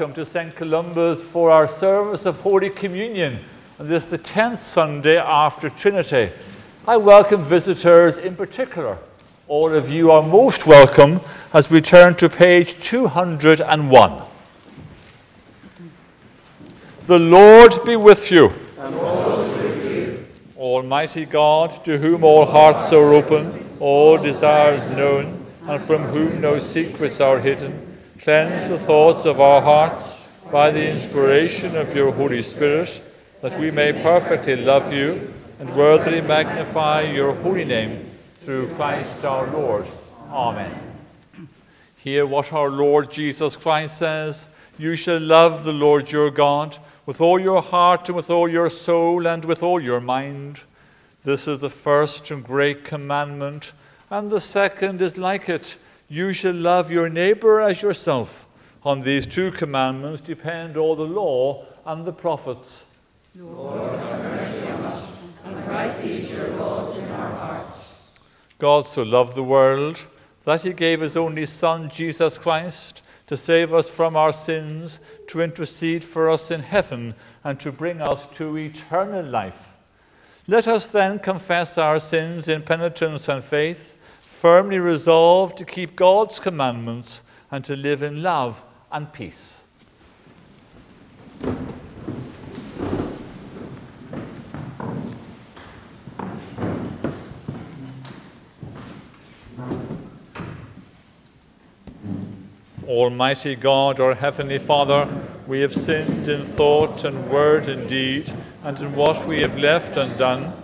welcome to St. Columba's for our service of Holy Communion on this, the 10th Sunday after Trinity. I welcome visitors in particular. All of you are most welcome as we turn to page 201. The Lord be with you. And also with you. Almighty God, to whom all hearts are open, all desires known, and from whom no secrets are hidden Cleanse the thoughts of our hearts by the inspiration of your Holy Spirit, that we may perfectly love you and worthily magnify your holy name through Christ our Lord. Amen. Hear what our Lord Jesus Christ says You shall love the Lord your God with all your heart and with all your soul and with all your mind. This is the first and great commandment, and the second is like it you shall love your neighbor as yourself. On these two commandments depend all the law and the prophets. Lord, have mercy on us, and write these your laws in our hearts. God so loved the world that he gave his only Son, Jesus Christ, to save us from our sins, to intercede for us in heaven, and to bring us to eternal life. Let us then confess our sins in penitence and faith firmly resolved to keep God's commandments and to live in love and peace. Almighty God, our Heavenly Father, we have sinned in thought and word and deed, and in what we have left undone.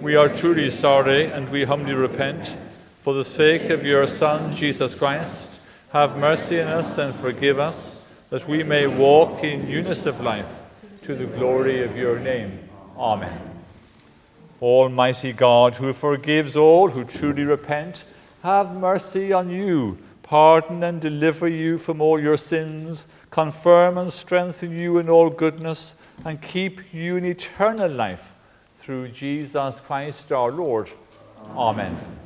We are truly sorry and we humbly repent. For the sake of your Son, Jesus Christ, have mercy on us and forgive us, that we may walk in newness of life to the glory of your name. Amen. Almighty God, who forgives all who truly repent, have mercy on you, pardon and deliver you from all your sins, confirm and strengthen you in all goodness, and keep you in eternal life through Jesus Christ our Lord. Amen. Amen.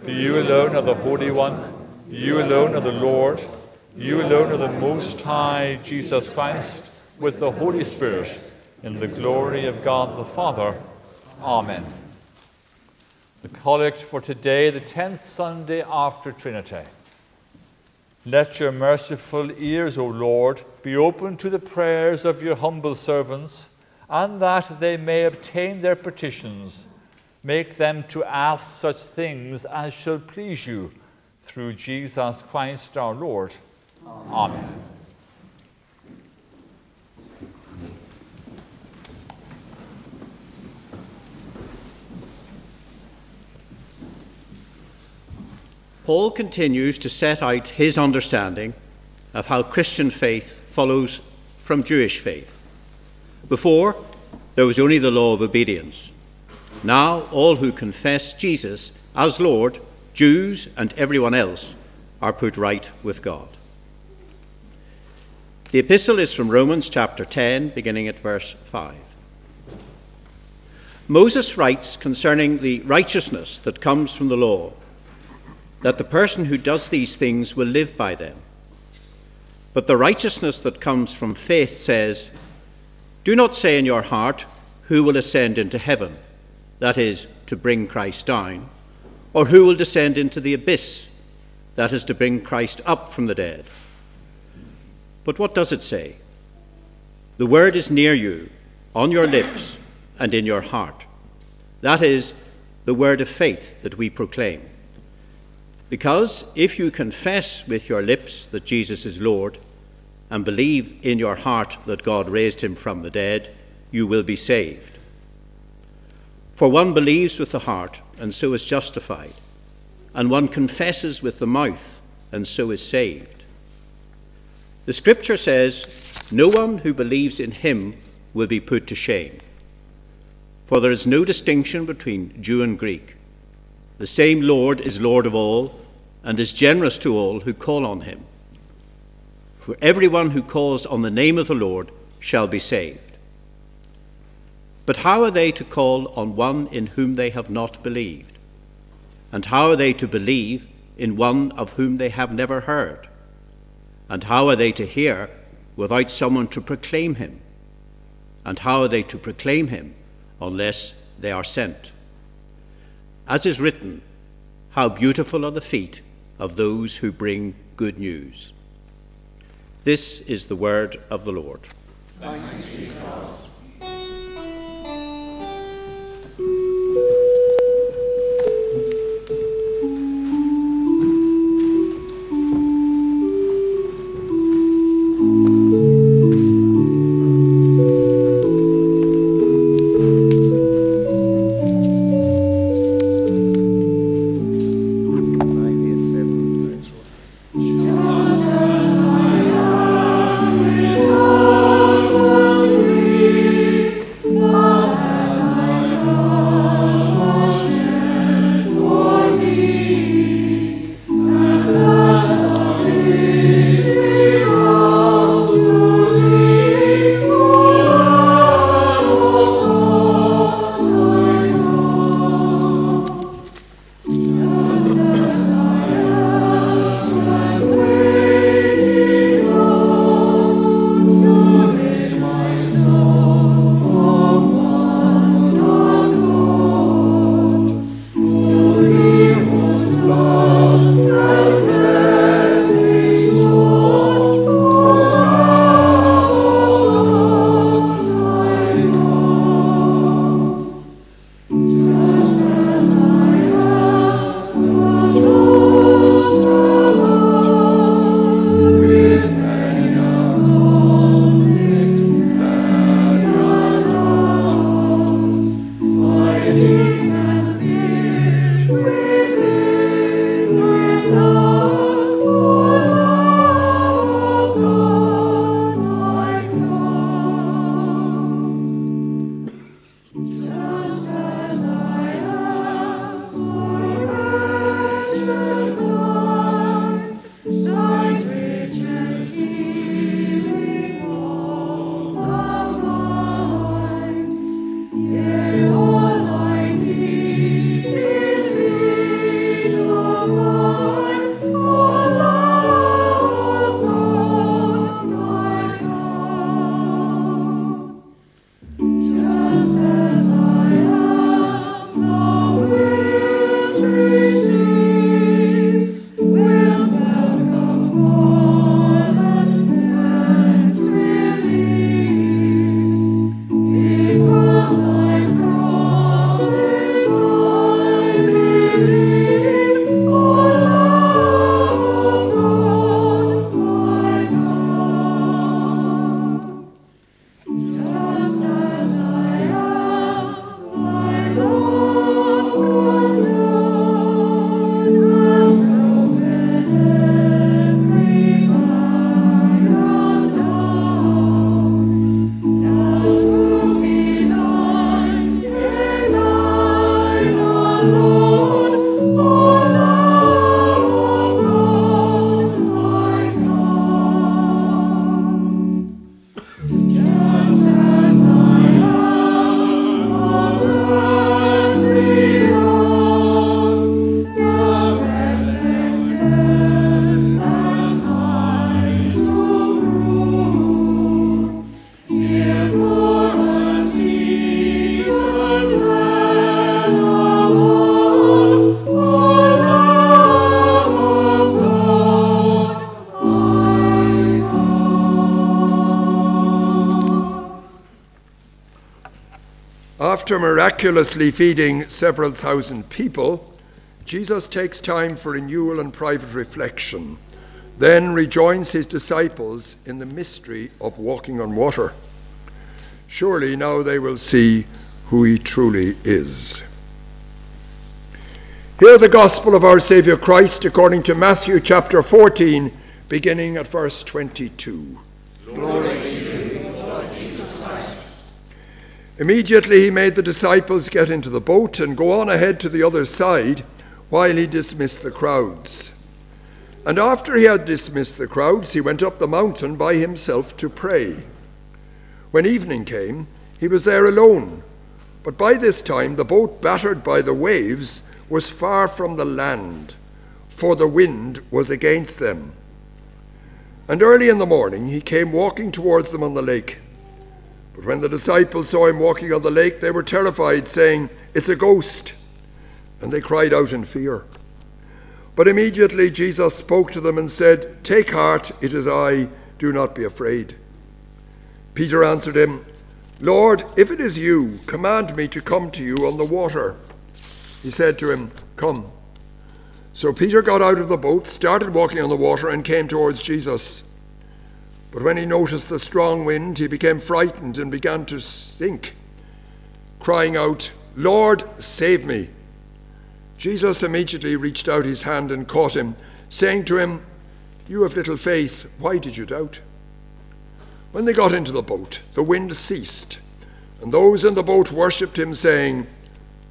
For you alone are the Holy One, you alone are the Lord, you alone are the Most High Jesus Christ, with the Holy Spirit, in the glory of God the Father. Amen. The collect for today, the tenth Sunday after Trinity. Let your merciful ears, O Lord, be open to the prayers of your humble servants, and that they may obtain their petitions Make them to ask such things as shall please you through Jesus Christ our Lord. Amen. Amen. Paul continues to set out his understanding of how Christian faith follows from Jewish faith. Before, there was only the law of obedience. Now, all who confess Jesus as Lord, Jews and everyone else, are put right with God. The epistle is from Romans chapter 10, beginning at verse 5. Moses writes concerning the righteousness that comes from the law that the person who does these things will live by them. But the righteousness that comes from faith says, Do not say in your heart, Who will ascend into heaven? That is, to bring Christ down, or who will descend into the abyss, that is, to bring Christ up from the dead. But what does it say? The word is near you, on your lips and in your heart. That is the word of faith that we proclaim. Because if you confess with your lips that Jesus is Lord, and believe in your heart that God raised him from the dead, you will be saved. For one believes with the heart, and so is justified, and one confesses with the mouth, and so is saved. The scripture says, no one who believes in him will be put to shame. For there is no distinction between Jew and Greek. The same Lord is Lord of all and is generous to all who call on him. For everyone who calls on the name of the Lord shall be saved. But how are they to call on one in whom they have not believed? And how are they to believe in one of whom they have never heard? And how are they to hear without someone to proclaim him? And how are they to proclaim him unless they are sent? As is written, How beautiful are the feet of those who bring good news. This is the word of the Lord. Thanks be God. After miraculously feeding several thousand people, Jesus takes time for renewal and private reflection, then rejoins his disciples in the mystery of walking on water. Surely now they will see who he truly is. Hear the gospel of our Saviour Christ according to Matthew chapter 14, beginning at verse 22. Glory Immediately he made the disciples get into the boat and go on ahead to the other side while he dismissed the crowds. And after he had dismissed the crowds, he went up the mountain by himself to pray. When evening came, he was there alone. But by this time, the boat, battered by the waves, was far from the land, for the wind was against them. And early in the morning, he came walking towards them on the lake. But when the disciples saw him walking on the lake, they were terrified, saying, It's a ghost. And they cried out in fear. But immediately Jesus spoke to them and said, Take heart, it is I, do not be afraid. Peter answered him, Lord, if it is you, command me to come to you on the water. He said to him, Come. So Peter got out of the boat, started walking on the water, and came towards Jesus. But when he noticed the strong wind, he became frightened and began to sink, crying out, Lord, save me. Jesus immediately reached out his hand and caught him, saying to him, You have little faith, why did you doubt? When they got into the boat, the wind ceased, and those in the boat worshipped him, saying,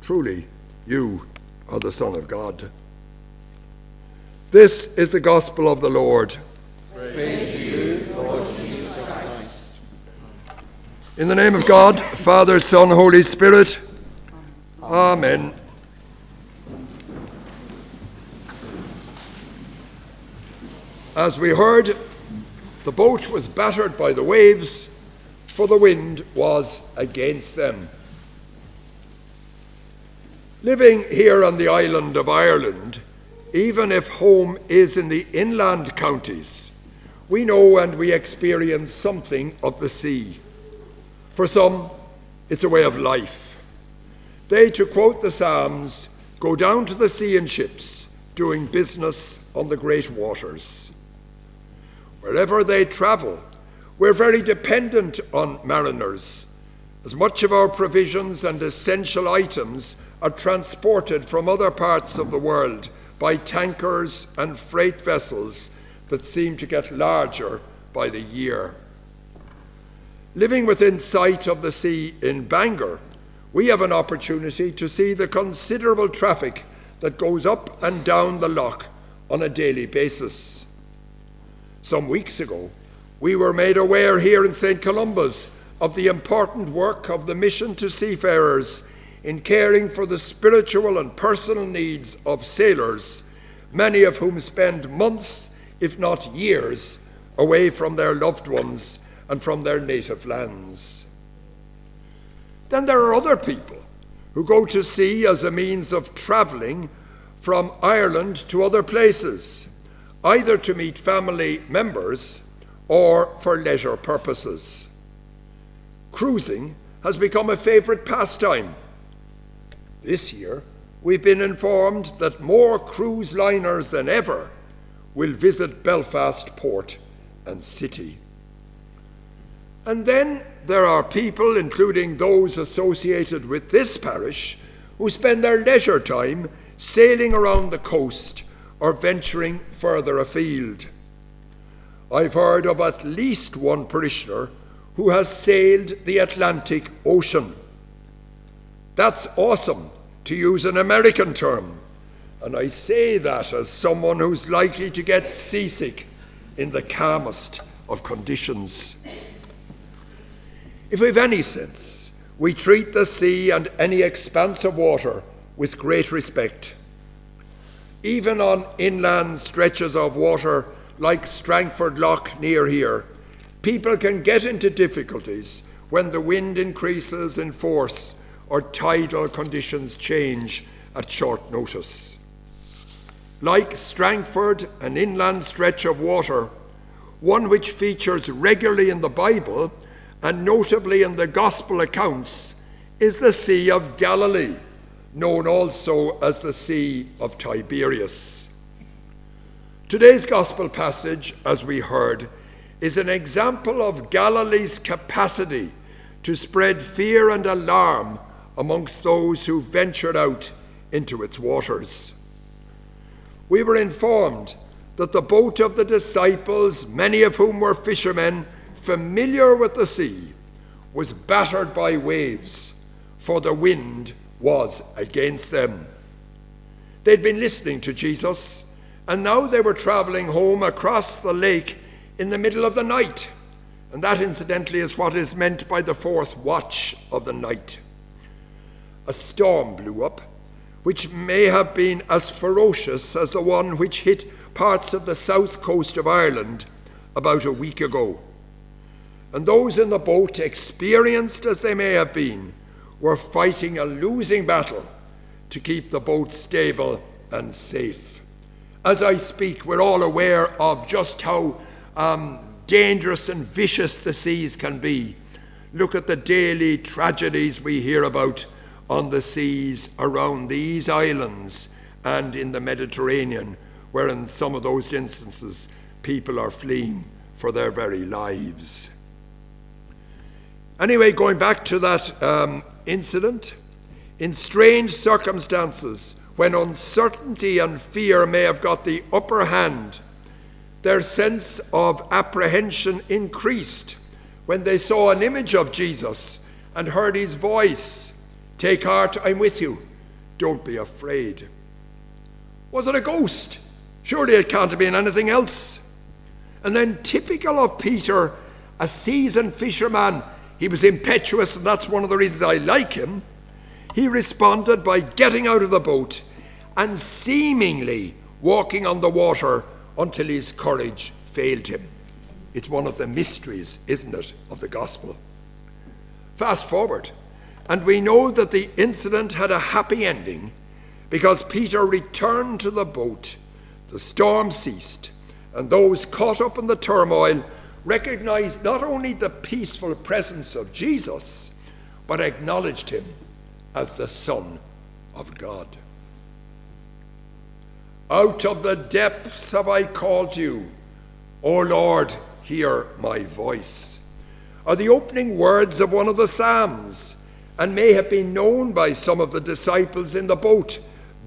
Truly, you are the Son of God. This is the gospel of the Lord. Praise to you, Lord Jesus Christ. In the name of God, Father, Son, Holy Spirit. Amen. As we heard, the boat was battered by the waves, for the wind was against them. Living here on the island of Ireland, even if home is in the inland counties, we know and we experience something of the sea. For some, it's a way of life. They, to quote the Psalms, go down to the sea in ships, doing business on the great waters. Wherever they travel, we're very dependent on mariners, as much of our provisions and essential items are transported from other parts of the world by tankers and freight vessels that seem to get larger by the year. Living within sight of the sea in Bangor, we have an opportunity to see the considerable traffic that goes up and down the loch on a daily basis. Some weeks ago, we were made aware here in St. Columba's of the important work of the mission to seafarers in caring for the spiritual and personal needs of sailors, many of whom spend months, if not years, away from their loved ones and from their native lands. Then there are other people who go to sea as a means of travelling from Ireland to other places, either to meet family members or for leisure purposes. Cruising has become a favourite pastime. This year, we've been informed that more cruise liners than ever will visit Belfast port and city. And then there are people, including those associated with this parish, who spend their leisure time sailing around the coast or venturing further afield. I've heard of at least one parishioner who has sailed the Atlantic Ocean. That's awesome, to use an American term, and I say that as someone who's likely to get seasick in the calmest of conditions. If we've any sense, we treat the sea and any expanse of water with great respect. Even on inland stretches of water like Strangford Lough near here, people can get into difficulties when the wind increases in force or tidal conditions change at short notice. Like Strangford, an inland stretch of water, one which features regularly in the Bible and notably in the Gospel accounts, is the Sea of Galilee, known also as the Sea of Tiberias. Today's Gospel passage, as we heard, is an example of Galilee's capacity to spread fear and alarm amongst those who ventured out into its waters. We were informed that the boat of the disciples, many of whom were fishermen, familiar with the sea, was battered by waves, for the wind was against them. They'd been listening to Jesus, and now they were traveling home across the lake in the middle of the night. And that, incidentally, is what is meant by the fourth watch of the night. A storm blew up, which may have been as ferocious as the one which hit parts of the south coast of Ireland about a week ago. And those in the boat, experienced as they may have been, were fighting a losing battle to keep the boat stable and safe. As I speak, we're all aware of just how um, dangerous and vicious the seas can be. Look at the daily tragedies we hear about on the seas around these islands and in the Mediterranean, where in some of those instances people are fleeing for their very lives. Anyway, going back to that um, incident, in strange circumstances, when uncertainty and fear may have got the upper hand, their sense of apprehension increased when they saw an image of Jesus and heard his voice Take heart, I'm with you. Don't be afraid. Was it a ghost? Surely it can't have been anything else. And then, typical of Peter, a seasoned fisherman, he was impetuous, and that's one of the reasons I like him. He responded by getting out of the boat and seemingly walking on the water until his courage failed him. It's one of the mysteries, isn't it, of the gospel. Fast forward, and we know that the incident had a happy ending because Peter returned to the boat, the storm ceased, and those caught up in the turmoil recognized not only the peaceful presence of Jesus, but acknowledged him as the Son of God. Out of the depths have I called you. O Lord, hear my voice. Are the opening words of one of the Psalms, and may have been known by some of the disciples in the boat,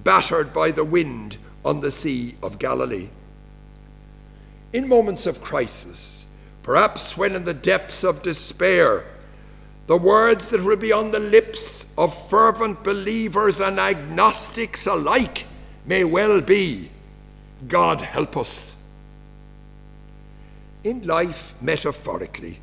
battered by the wind on the Sea of Galilee. In moments of crisis, perhaps when in the depths of despair, the words that will be on the lips of fervent believers and agnostics alike may well be God help us. In life, metaphorically,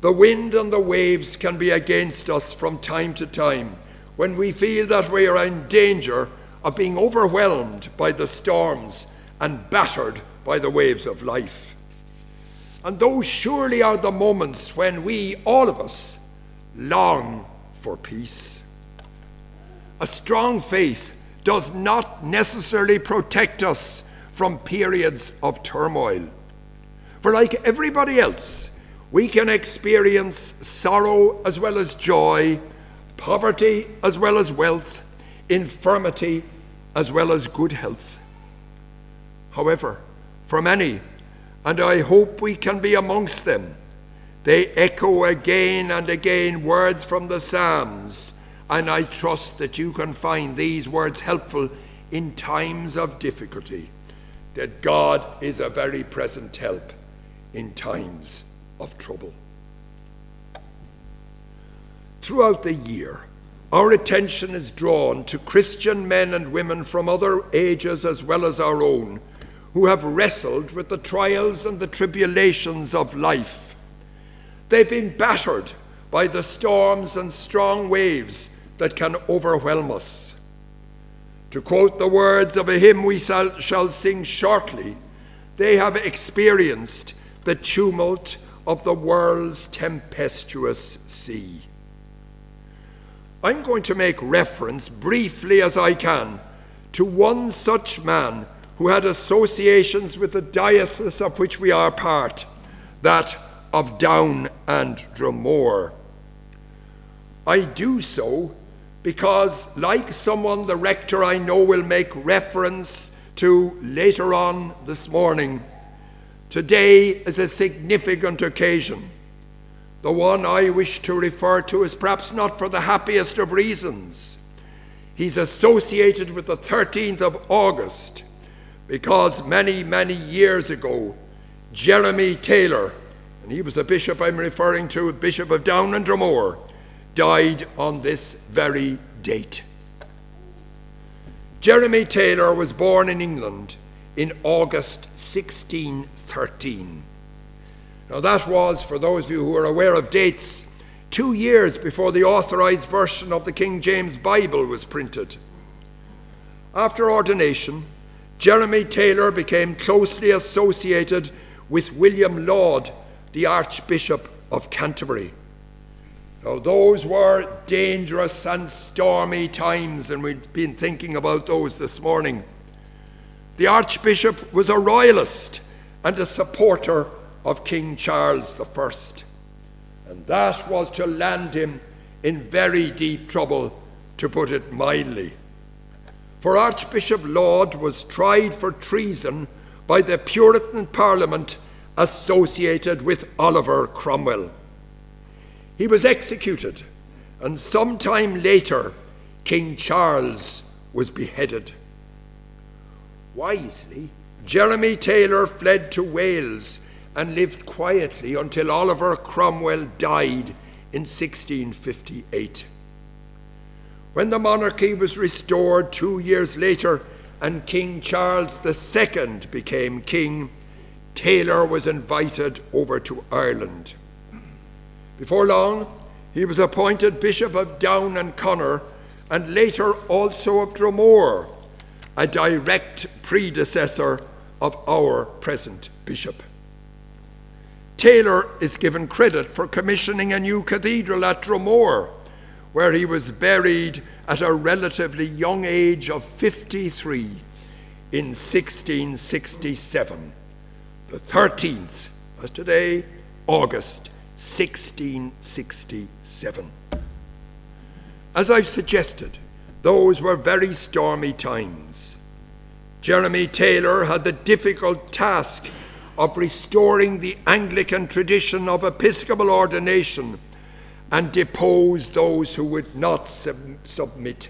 the wind and the waves can be against us from time to time when we feel that we are in danger of being overwhelmed by the storms and battered by the waves of life. And those surely are the moments when we, all of us, long for peace. A strong faith does not necessarily protect us from periods of turmoil. For, like everybody else, we can experience sorrow as well as joy, poverty as well as wealth, infirmity as well as good health. However, for many, and I hope we can be amongst them, they echo again and again words from the Psalms and I trust that you can find these words helpful in times of difficulty, that God is a very present help in times of trouble. Throughout the year, our attention is drawn to Christian men and women from other ages as well as our own who have wrestled with the trials and the tribulations of life. They've been battered by the storms and strong waves that can overwhelm us. To quote the words of a hymn we shall, sing shortly, they have experienced the tumult of the world's tempestuous sea. I'm going to make reference briefly as I can to one such man who had associations with the diocese of which we are part, that of Down and Dromore. I do so because, like someone the rector I know will make reference to later on this morning, today is a significant occasion. The one I wish to refer to is perhaps not for the happiest of reasons. He's associated with the 13th of August because many, many years ago, Jeremy Taylor, and he was the bishop I'm referring to, Bishop of Down and Dromore, died on this very date. Jeremy Taylor was born in England in August 1613. Now, that was, for those of you who are aware of dates, two years before the authorized version of the King James Bible was printed. After ordination, Jeremy Taylor became closely associated with William Laud, the Archbishop of Canterbury. Now, those were dangerous and stormy times, and we've been thinking about those this morning. The Archbishop was a royalist and a supporter of King Charles I, and that was to land him in very deep trouble, to put it mildly. For Archbishop Laud was tried for treason by the Puritan Parliament associated with Oliver Cromwell. He was executed, and some time later, King Charles was beheaded. Wisely, Jeremy Taylor fled to Wales and lived quietly until Oliver Cromwell died in 1658. When the monarchy was restored two years later and King Charles II became king, Taylor was invited over to Ireland. Before long, he was appointed Bishop of Down and Connor and later also of Dromore, a direct predecessor of our present bishop. Taylor is given credit for commissioning a new cathedral at Dromore, where he was buried at a relatively young age of 53 in 1667, the 13th, as today, August 1667. As I've suggested, those were very stormy times. Jeremy Taylor had the difficult task of restoring the Anglican tradition of episcopal ordination and depose those who would not sub- submit.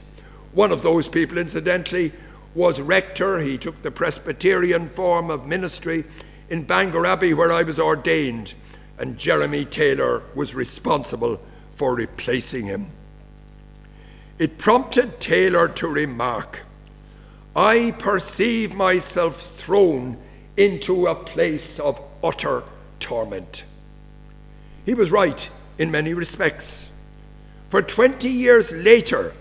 One of those people, incidentally, was rector. He took the Presbyterian form of ministry in Bangor Abbey, where I was ordained and Jeremy Taylor was responsible for replacing him. It prompted Taylor to remark, I perceive myself thrown into a place of utter torment. He was right in many respects. For 20 years later,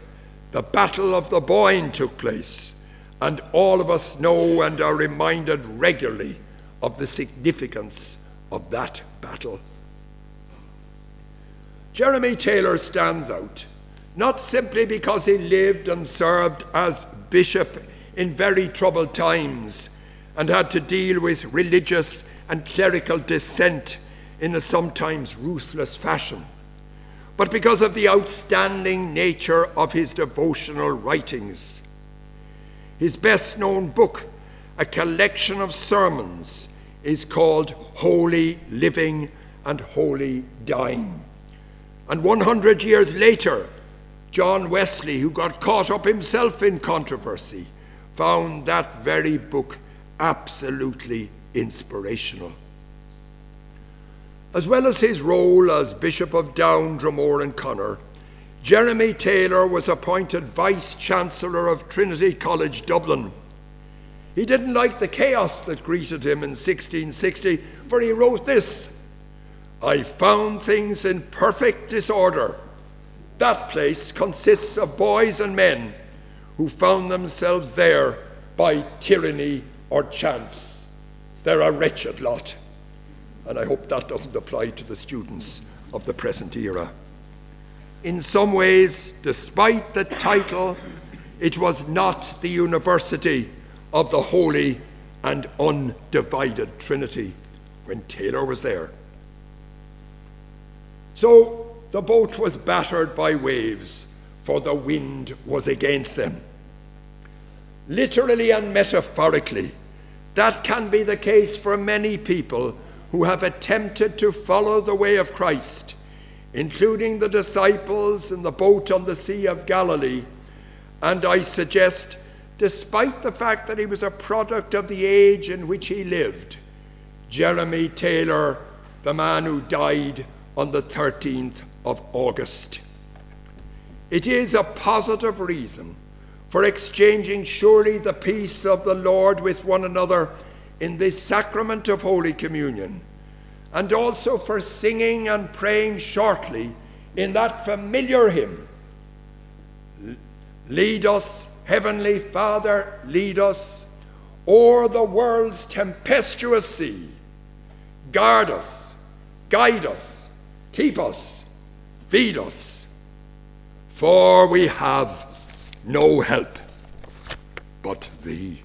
the Battle of the Boyne took place, and all of us know and are reminded regularly of the significance of that battle. Jeremy Taylor stands out, not simply because he lived and served as bishop in very troubled times and had to deal with religious and clerical dissent in a sometimes ruthless fashion, but because of the outstanding nature of his devotional writings. His best known book, a collection of sermons, is called Holy Living and Holy Dying. And 100 years later, John Wesley, who got caught up himself in controversy, found that very book absolutely inspirational. As well as his role as Bishop of Down, Dromore, and Connor, Jeremy Taylor was appointed Vice Chancellor of Trinity College Dublin he didn't like the chaos that greeted him in 1660, for he wrote this I found things in perfect disorder. That place consists of boys and men who found themselves there by tyranny or chance. They're a wretched lot. And I hope that doesn't apply to the students of the present era. In some ways, despite the title, it was not the university of the Holy and Undivided Trinity when Taylor was there. So the boat was battered by waves, for the wind was against them. Literally and metaphorically, that can be the case for many people who have attempted to follow the way of Christ, including the disciples in the boat on the Sea of Galilee, and I suggest despite the fact that he was a product of the age in which he lived, Jeremy Taylor the man who died on the 13th of August. It is a positive reason for exchanging surely the peace of the Lord with one another in this sacrament of Holy Communion, and also for singing and praying shortly in that familiar hymn Lead us, Heavenly Father, lead us o'er the world's tempestuous sea. Guard us, guide us, keep us, feed us, for we have no help but Thee.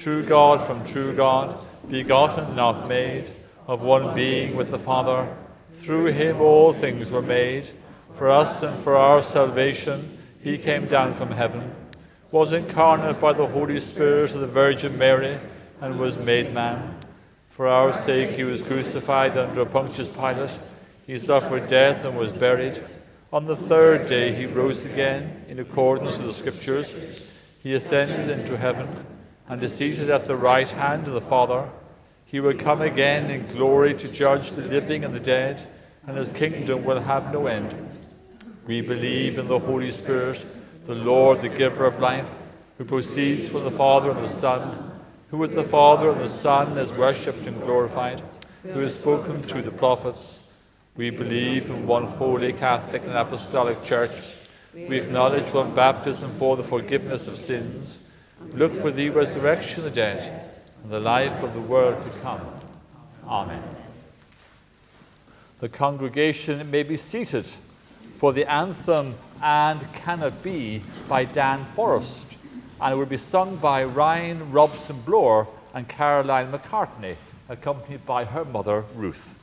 true God from true God, begotten, not made, of one being with the Father. Through him all things were made. For us and for our salvation, he came down from heaven, was incarnate by the Holy Spirit of the Virgin Mary, and was made man. For our sake he was crucified under Pontius Pilate. He suffered death and was buried. On the third day he rose again, in accordance with the Scriptures. He ascended into heaven and is seated at the right hand of the Father. He will come again in glory to judge the living and the dead, and his kingdom will have no end. We believe in the Holy Spirit, the Lord, the giver of life, who proceeds from the Father and the Son, who with the Father and the Son is worshipped and glorified, who has spoken through the prophets. We believe in one holy Catholic and Apostolic Church. We acknowledge one baptism for the forgiveness of sins. Look for the resurrection of the dead and the life of the world to come. Amen. The congregation may be seated for the anthem And Can It Be by Dan Forrest. And it will be sung by Ryan Robson Bloor and Caroline McCartney, accompanied by her mother, Ruth.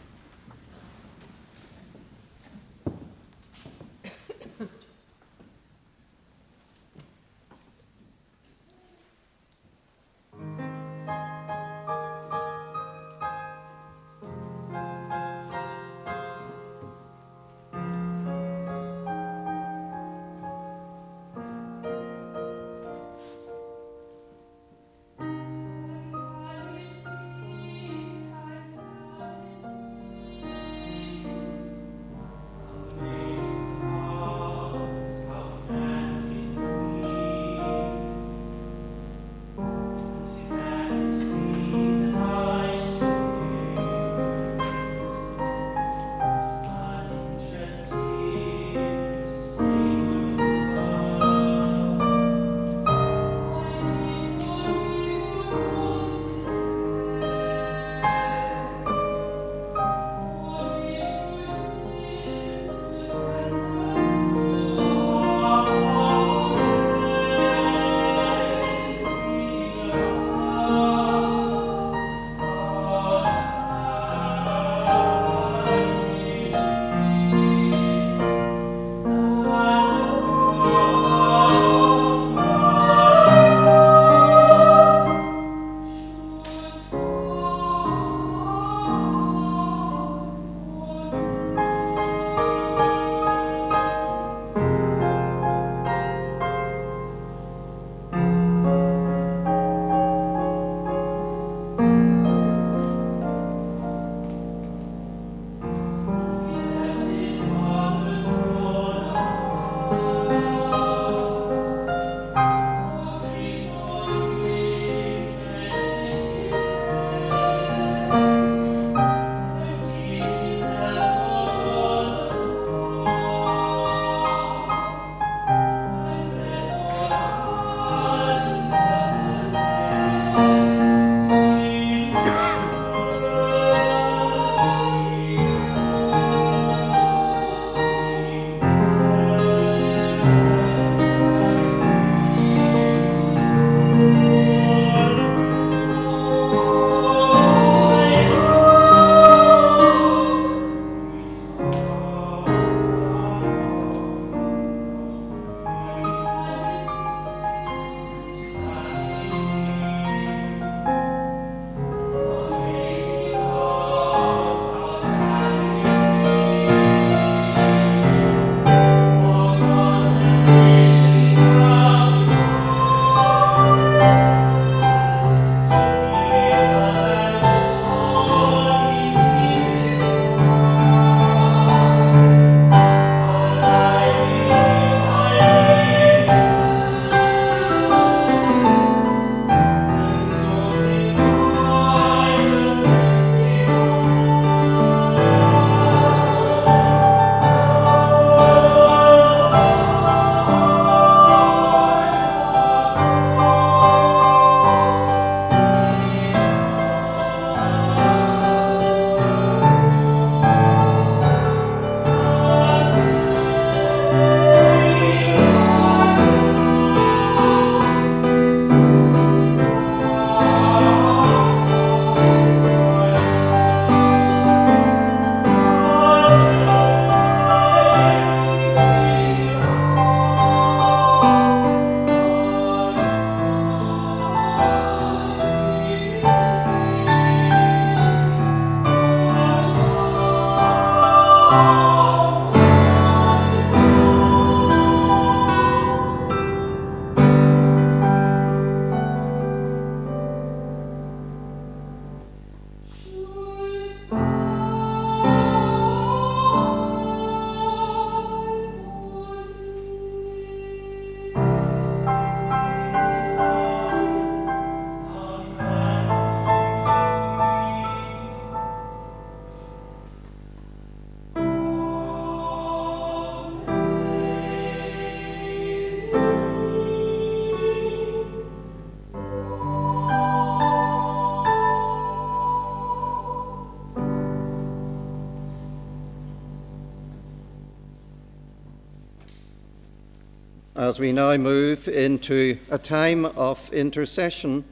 Now move into a time of intercession,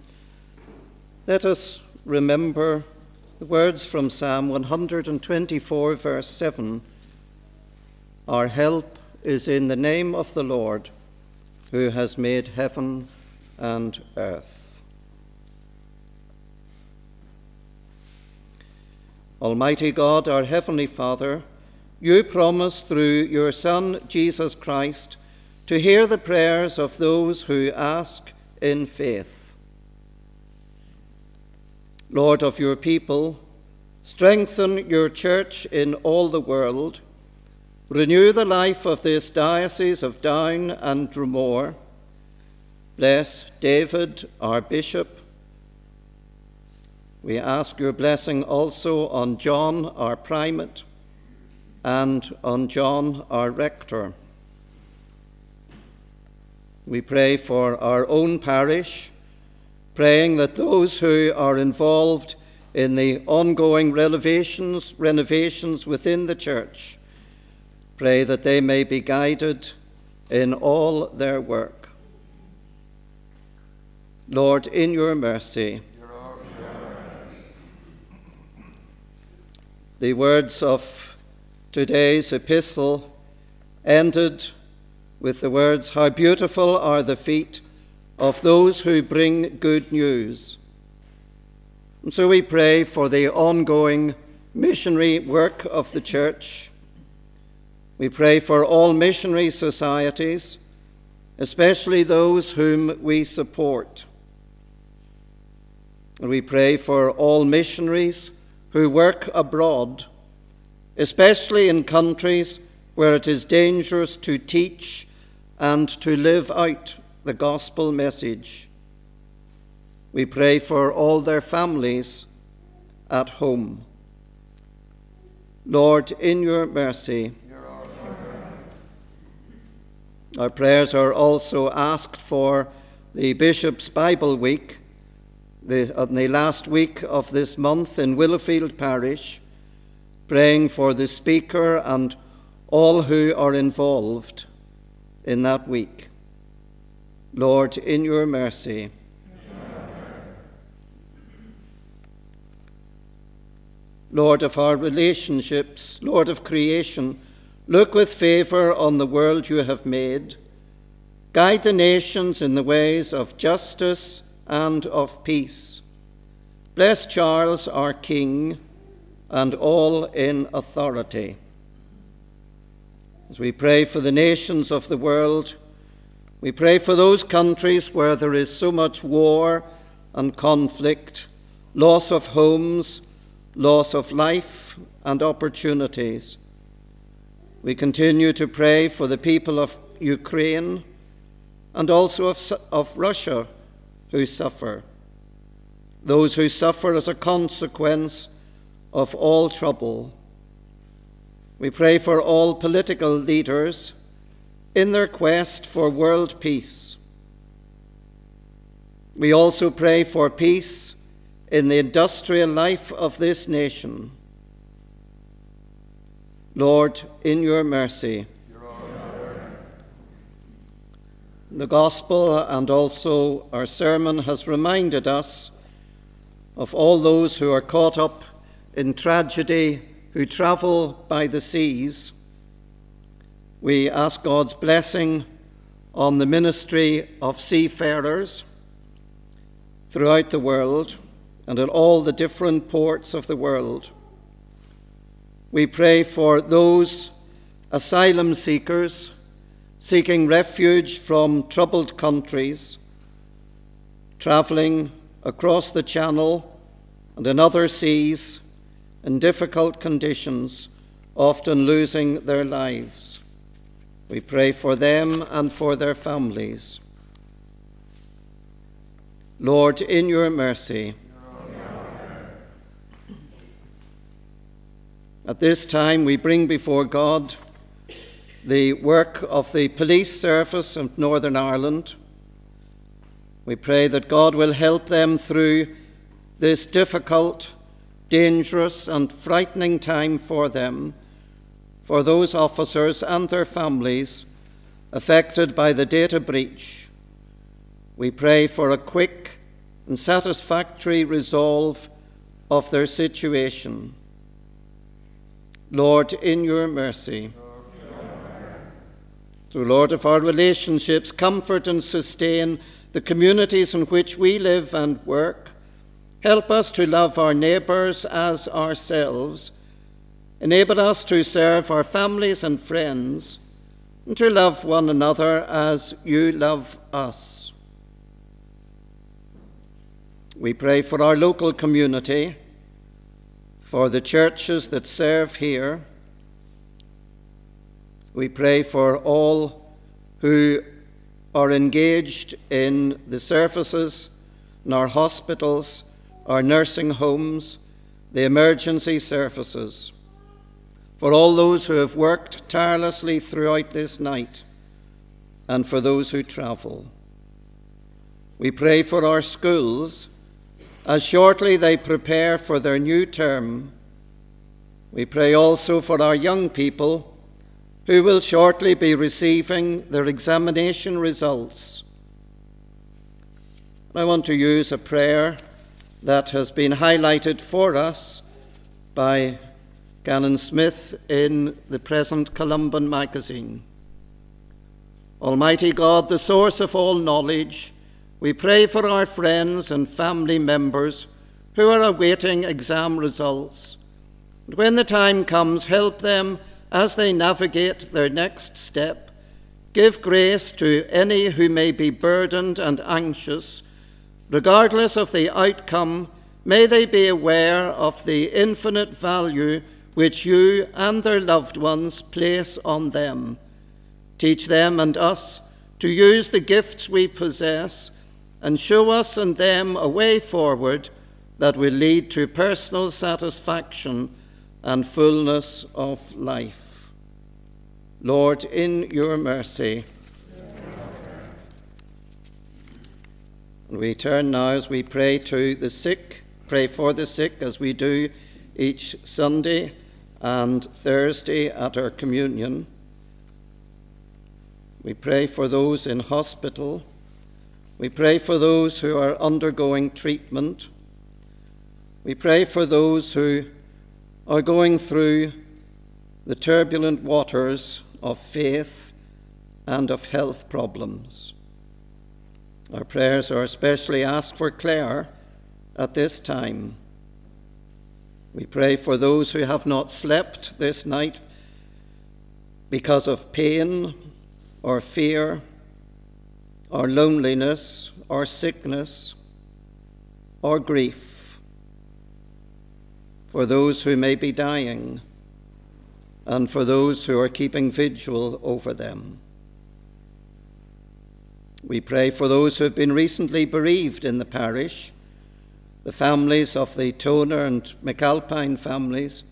let us remember the words from Psalm 124, verse 7 Our help is in the name of the Lord, who has made heaven and earth. Almighty God, our Heavenly Father, you promise through your Son, Jesus Christ, to hear the prayers of those who ask in faith. Lord of your people, strengthen your church in all the world, renew the life of this diocese of Down and Dromore. Bless David, our bishop. We ask your blessing also on John, our primate, and on John, our rector. We pray for our own parish, praying that those who are involved in the ongoing renovations, renovations within the church, pray that they may be guided in all their work. Lord, in your mercy, the words of today's epistle ended with the words, How beautiful are the feet of those who bring good news. And so we pray for the ongoing missionary work of the church. We pray for all missionary societies, especially those whom we support. And we pray for all missionaries who work abroad, especially in countries where it is dangerous to teach and to live out the gospel message. We pray for all their families at home. Lord, in your mercy, our prayers are also asked for the Bishop's Bible Week, the, on the last week of this month in Willowfield Parish, praying for the speaker and all who are involved in that week. Lord, in your mercy, Lord of our relationships, Lord of creation, look with favour on the world you have made. Guide the nations in the ways of justice and of peace. Bless Charles, our King, and all in authority. As we pray for the nations of the world, we pray for those countries where there is so much war and conflict, loss of homes, loss of life and opportunities. We continue to pray for the people of Ukraine and also of, of Russia who suffer, those who suffer as a consequence of all trouble we pray for all political leaders in their quest for world peace. We also pray for peace in the industrial life of this nation. Lord, in your mercy, the Gospel and also our sermon has reminded us of all those who are caught up in tragedy who travel by the seas, we ask God's blessing on the ministry of seafarers throughout the world and in all the different ports of the world. We pray for those asylum seekers seeking refuge from troubled countries, travelling across the Channel and in other seas in difficult conditions, often losing their lives. We pray for them and for their families. Lord, in your mercy, at this time we bring before God the work of the police service of Northern Ireland. We pray that God will help them through this difficult dangerous and frightening time for them, for those officers and their families, affected by the data breach. We pray for a quick and satisfactory resolve of their situation. Lord, in your mercy, through Lord of our relationships, comfort and sustain the communities in which we live and work. Help us to love our neighbours as ourselves. Enable us to serve our families and friends and to love one another as you love us. We pray for our local community, for the churches that serve here. We pray for all who are engaged in the services in our hospitals, our nursing homes, the emergency services. For all those who have worked tirelessly throughout this night, and for those who travel. We pray for our schools as shortly they prepare for their new term. We pray also for our young people who will shortly be receiving their examination results. I want to use a prayer that has been highlighted for us by Canon Smith in the present Columban magazine. Almighty God, the source of all knowledge, we pray for our friends and family members who are awaiting exam results. And when the time comes, help them as they navigate their next step. Give grace to any who may be burdened and anxious. Regardless of the outcome, may they be aware of the infinite value which you and their loved ones place on them. Teach them and us to use the gifts we possess and show us and them a way forward that will lead to personal satisfaction and fullness of life. Lord, in your mercy, we turn now as we pray to the sick, pray for the sick as we do each Sunday and Thursday at our communion. We pray for those in hospital. We pray for those who are undergoing treatment. We pray for those who are going through the turbulent waters of faith and of health problems. Our prayers are especially asked for Claire at this time. We pray for those who have not slept this night because of pain or fear or loneliness or sickness or grief. For those who may be dying and for those who are keeping vigil over them. We pray for those who have been recently bereaved in the parish, the families of the Toner and McAlpine families,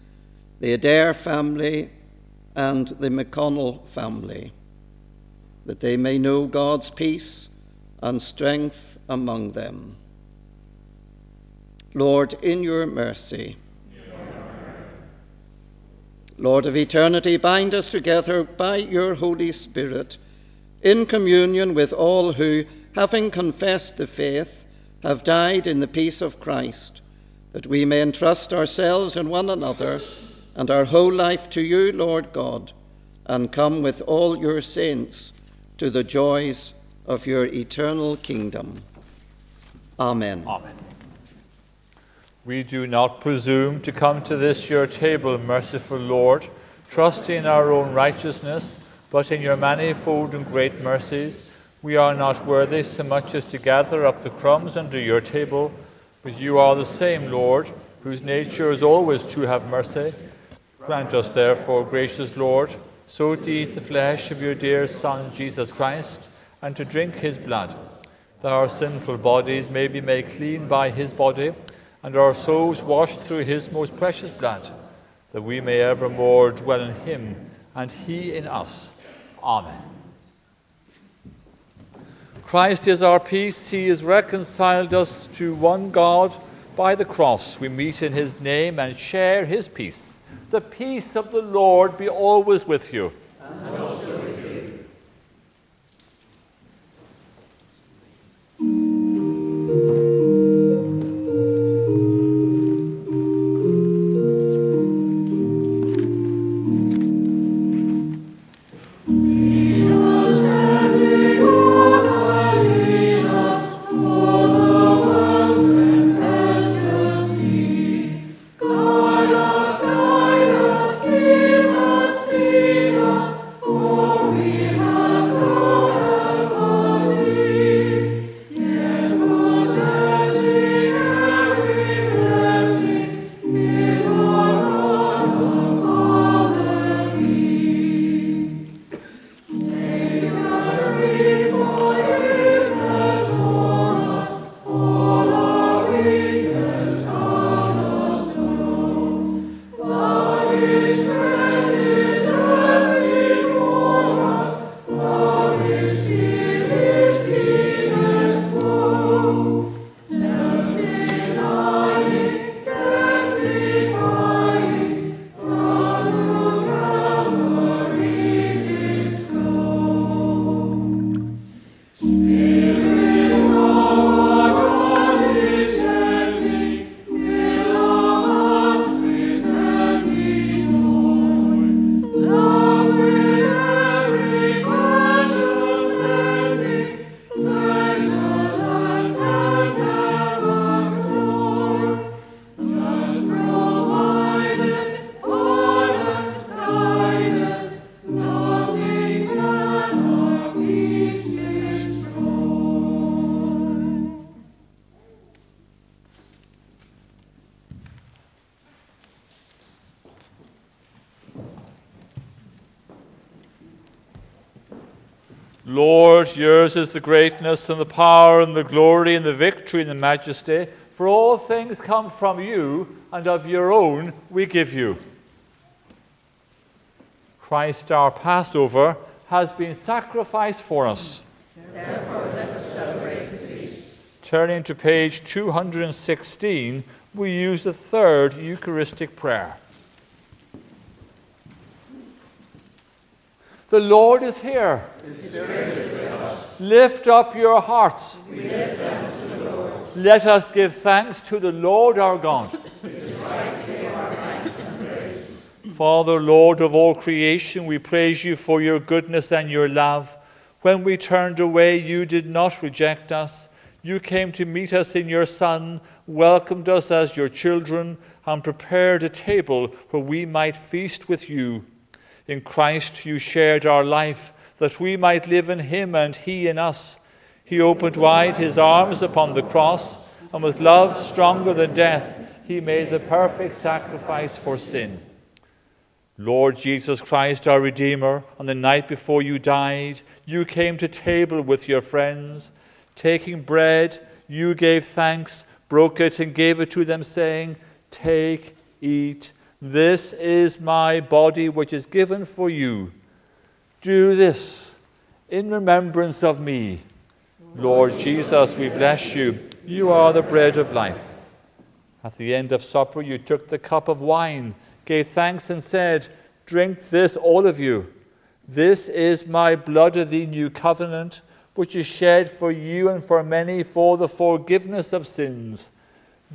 the Adair family, and the McConnell family, that they may know God's peace and strength among them. Lord, in your mercy, Lord of eternity, bind us together by your Holy Spirit in communion with all who, having confessed the faith, have died in the peace of Christ, that we may entrust ourselves and one another and our whole life to you, Lord God, and come with all your saints to the joys of your eternal kingdom. Amen. Amen. We do not presume to come to this your table, merciful Lord, trusting in our own righteousness but in your manifold and great mercies, we are not worthy so much as to gather up the crumbs under your table, but you are the same, Lord, whose nature is always to have mercy. Grant us, therefore, gracious Lord, so to eat the flesh of your dear Son, Jesus Christ, and to drink his blood, that our sinful bodies may be made clean by his body, and our souls washed through his most precious blood, that we may evermore dwell in him, and he in us Amen. Christ is our peace. He has reconciled us to one God by the cross. We meet in his name and share his peace. The peace of the Lord be always with you. And also with you. Yours is the greatness and the power and the glory and the victory and the majesty, for all things come from you, and of your own we give you. Christ, our Passover, has been sacrificed for us. Therefore, let us celebrate the feast. Turning to page 216, we use the third Eucharistic prayer. The Lord is here. Lift up your hearts. Let us give thanks to the Lord our God. Father, Lord of all creation, we praise you for your goodness and your love. When we turned away, you did not reject us. You came to meet us in your Son, welcomed us as your children, and prepared a table where we might feast with you. In Christ you shared our life, that we might live in him and he in us. He opened wide his arms upon the cross, and with love stronger than death, he made the perfect sacrifice for sin. Lord Jesus Christ, our Redeemer, on the night before you died, you came to table with your friends. Taking bread, you gave thanks, broke it, and gave it to them, saying, Take, eat. This is my body, which is given for you. Do this in remembrance of me. Lord Jesus, we bless you. You are the bread of life. At the end of supper, you took the cup of wine, gave thanks, and said, Drink this, all of you. This is my blood of the new covenant, which is shed for you and for many for the forgiveness of sins.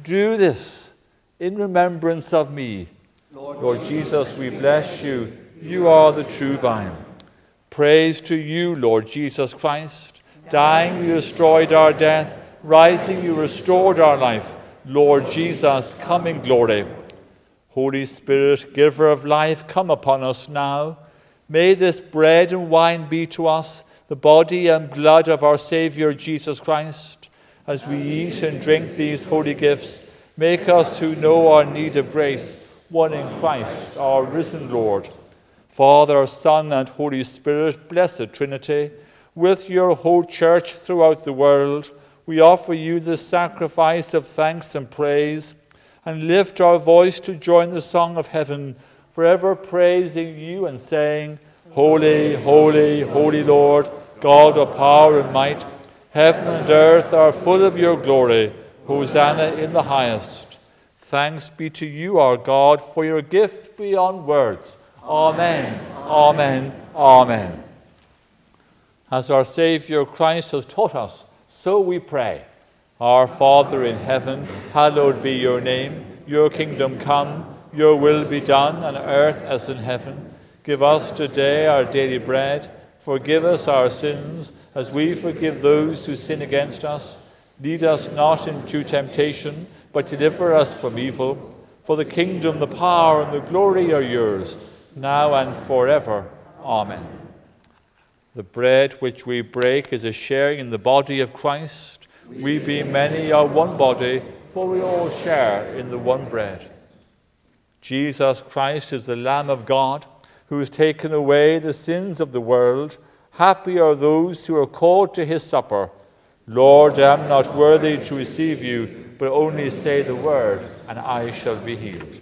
Do this in remembrance of me. Lord, Jesus, we bless you. You are the true vine. Praise to you, Lord Jesus Christ. Dying, you destroyed our death. Rising, you restored our life. Lord Jesus, come in glory. Holy Spirit, giver of life, come upon us now. May this bread and wine be to us the body and blood of our Saviour Jesus Christ. As we eat and drink these holy gifts, make us who know our need of grace one in Christ, our risen Lord. Father, Son, and Holy Spirit, blessed Trinity, with your whole church throughout the world, we offer you the sacrifice of thanks and praise, and lift our voice to join the song of heaven, forever praising you and saying, Holy, holy, holy Lord, God of power and might, heaven and earth are full of your glory. Hosanna in the highest. Thanks be to you, our God, for your gift beyond words. Amen. Amen. Amen. As our Saviour Christ has taught us, so we pray. Our Father in heaven, hallowed be your name. Your kingdom come, your will be done on earth as in heaven. Give us today our daily bread. Forgive us our sins as we forgive those who sin against us. Lead us not into temptation but deliver us from evil. For the kingdom, the power, and the glory are yours, now and forever. Amen. The bread which we break is a sharing in the body of Christ. We, being many, are one body, for we all share in the one bread. Jesus Christ is the Lamb of God who has taken away the sins of the world. Happy are those who are called to his supper. Lord, I am not worthy to receive you but only say the word, and I shall be healed.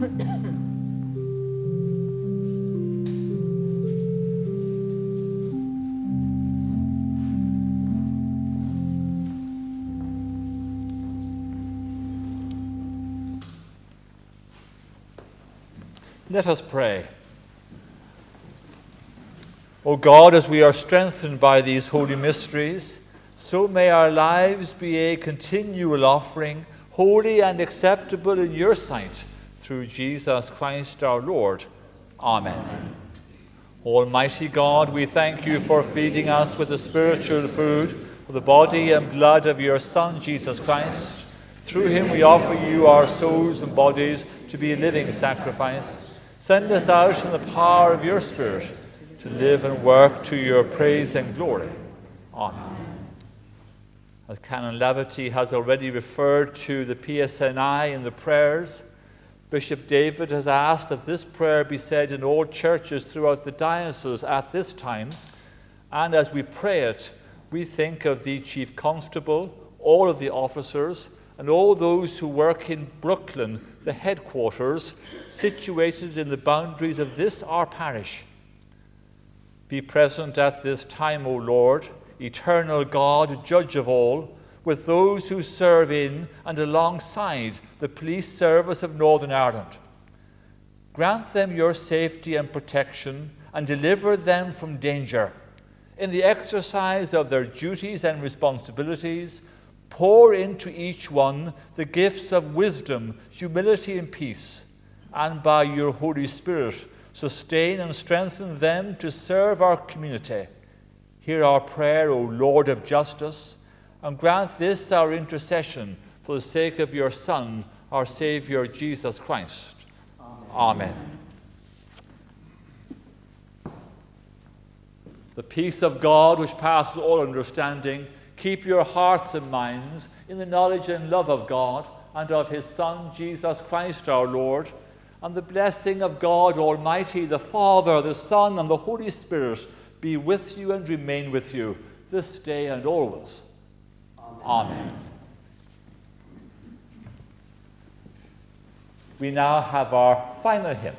Let us pray. O God, as we are strengthened by these holy mysteries, so may our lives be a continual offering, holy and acceptable in your sight through Jesus Christ our Lord. Amen. Almighty God, we thank you for feeding us with the spiritual food of the body and blood of your Son, Jesus Christ. Through him we offer you our souls and bodies to be a living sacrifice. Send us out in the power of your Spirit to live and work to your praise and glory. Amen. As Canon Laverty has already referred to the PSNI in the prayers, Bishop David has asked that this prayer be said in all churches throughout the diocese at this time. And as we pray it, we think of the Chief Constable, all of the officers, and all those who work in Brooklyn, the headquarters, situated in the boundaries of this our parish. Be present at this time, O Lord, eternal God, judge of all, with those who serve in and alongside the police service of Northern Ireland. Grant them your safety and protection and deliver them from danger. In the exercise of their duties and responsibilities, Pour into each one the gifts of wisdom, humility, and peace, and by your Holy Spirit, sustain and strengthen them to serve our community. Hear our prayer, O Lord of justice, and grant this our intercession for the sake of your Son, our Saviour, Jesus Christ. Amen. Amen. The peace of God, which passes all understanding, Keep your hearts and minds in the knowledge and love of God and of his Son, Jesus Christ our Lord. And the blessing of God Almighty, the Father, the Son, and the Holy Spirit be with you and remain with you this day and always. Amen. We now have our final hymn.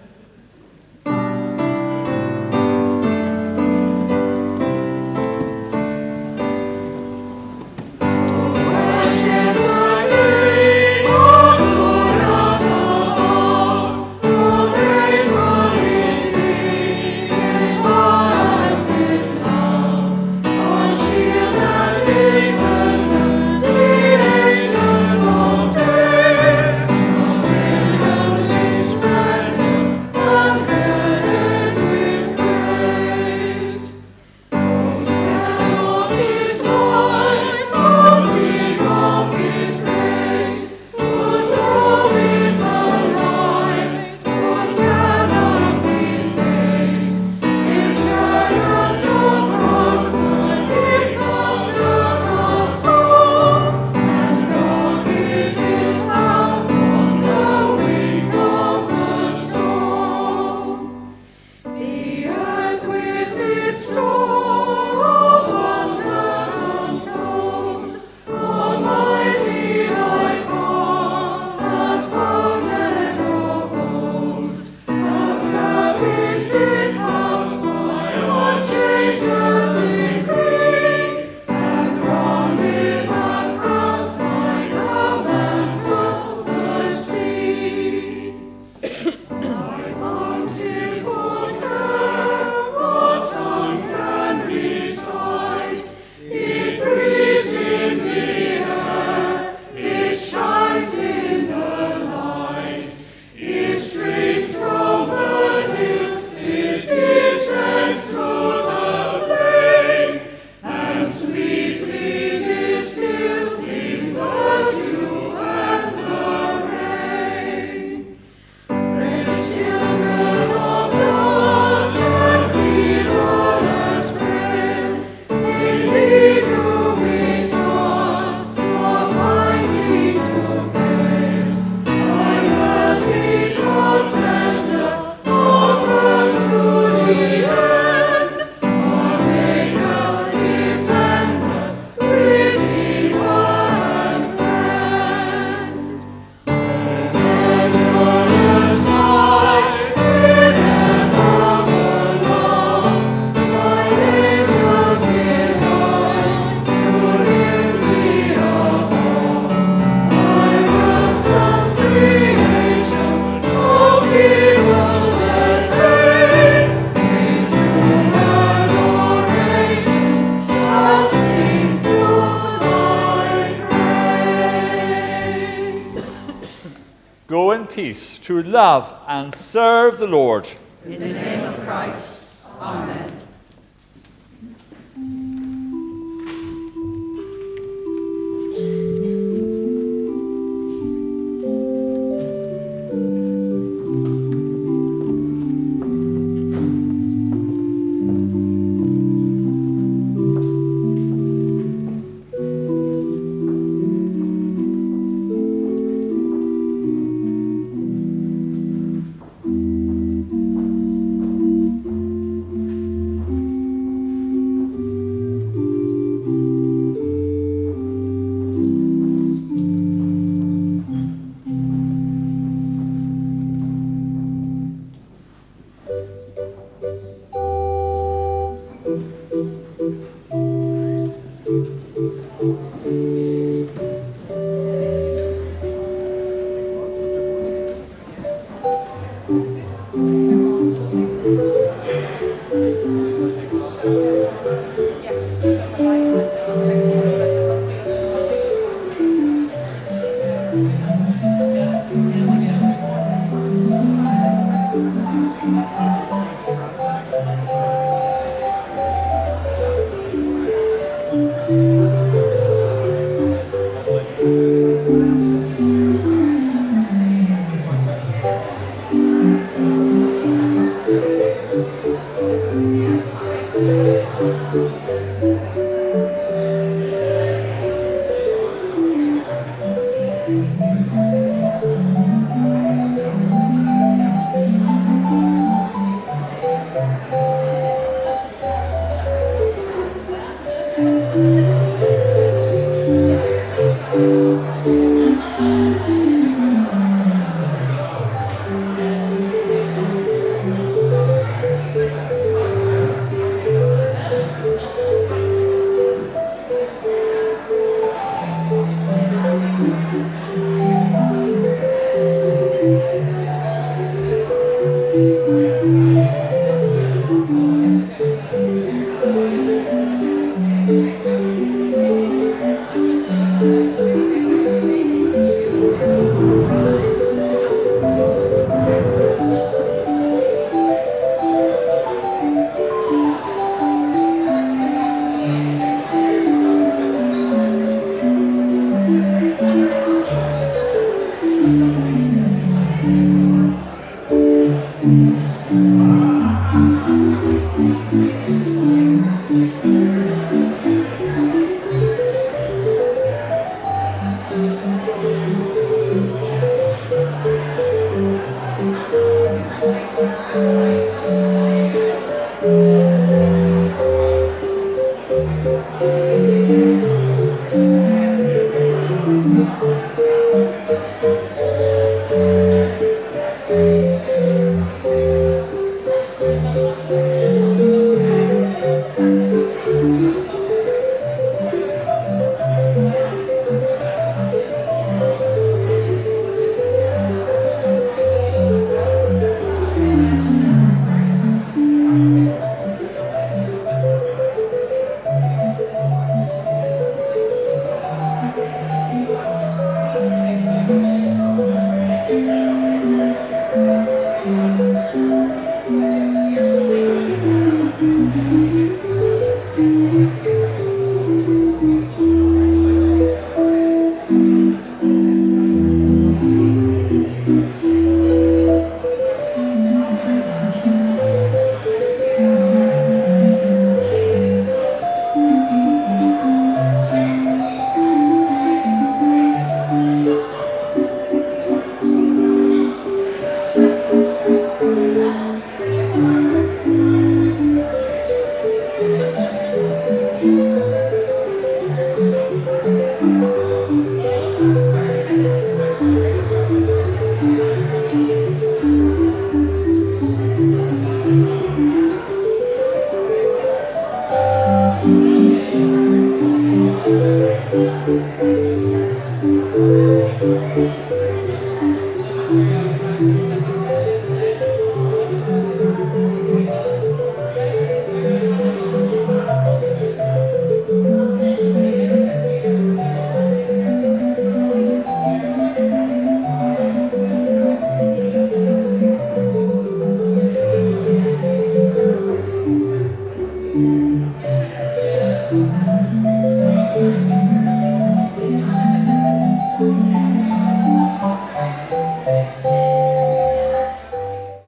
The Lord.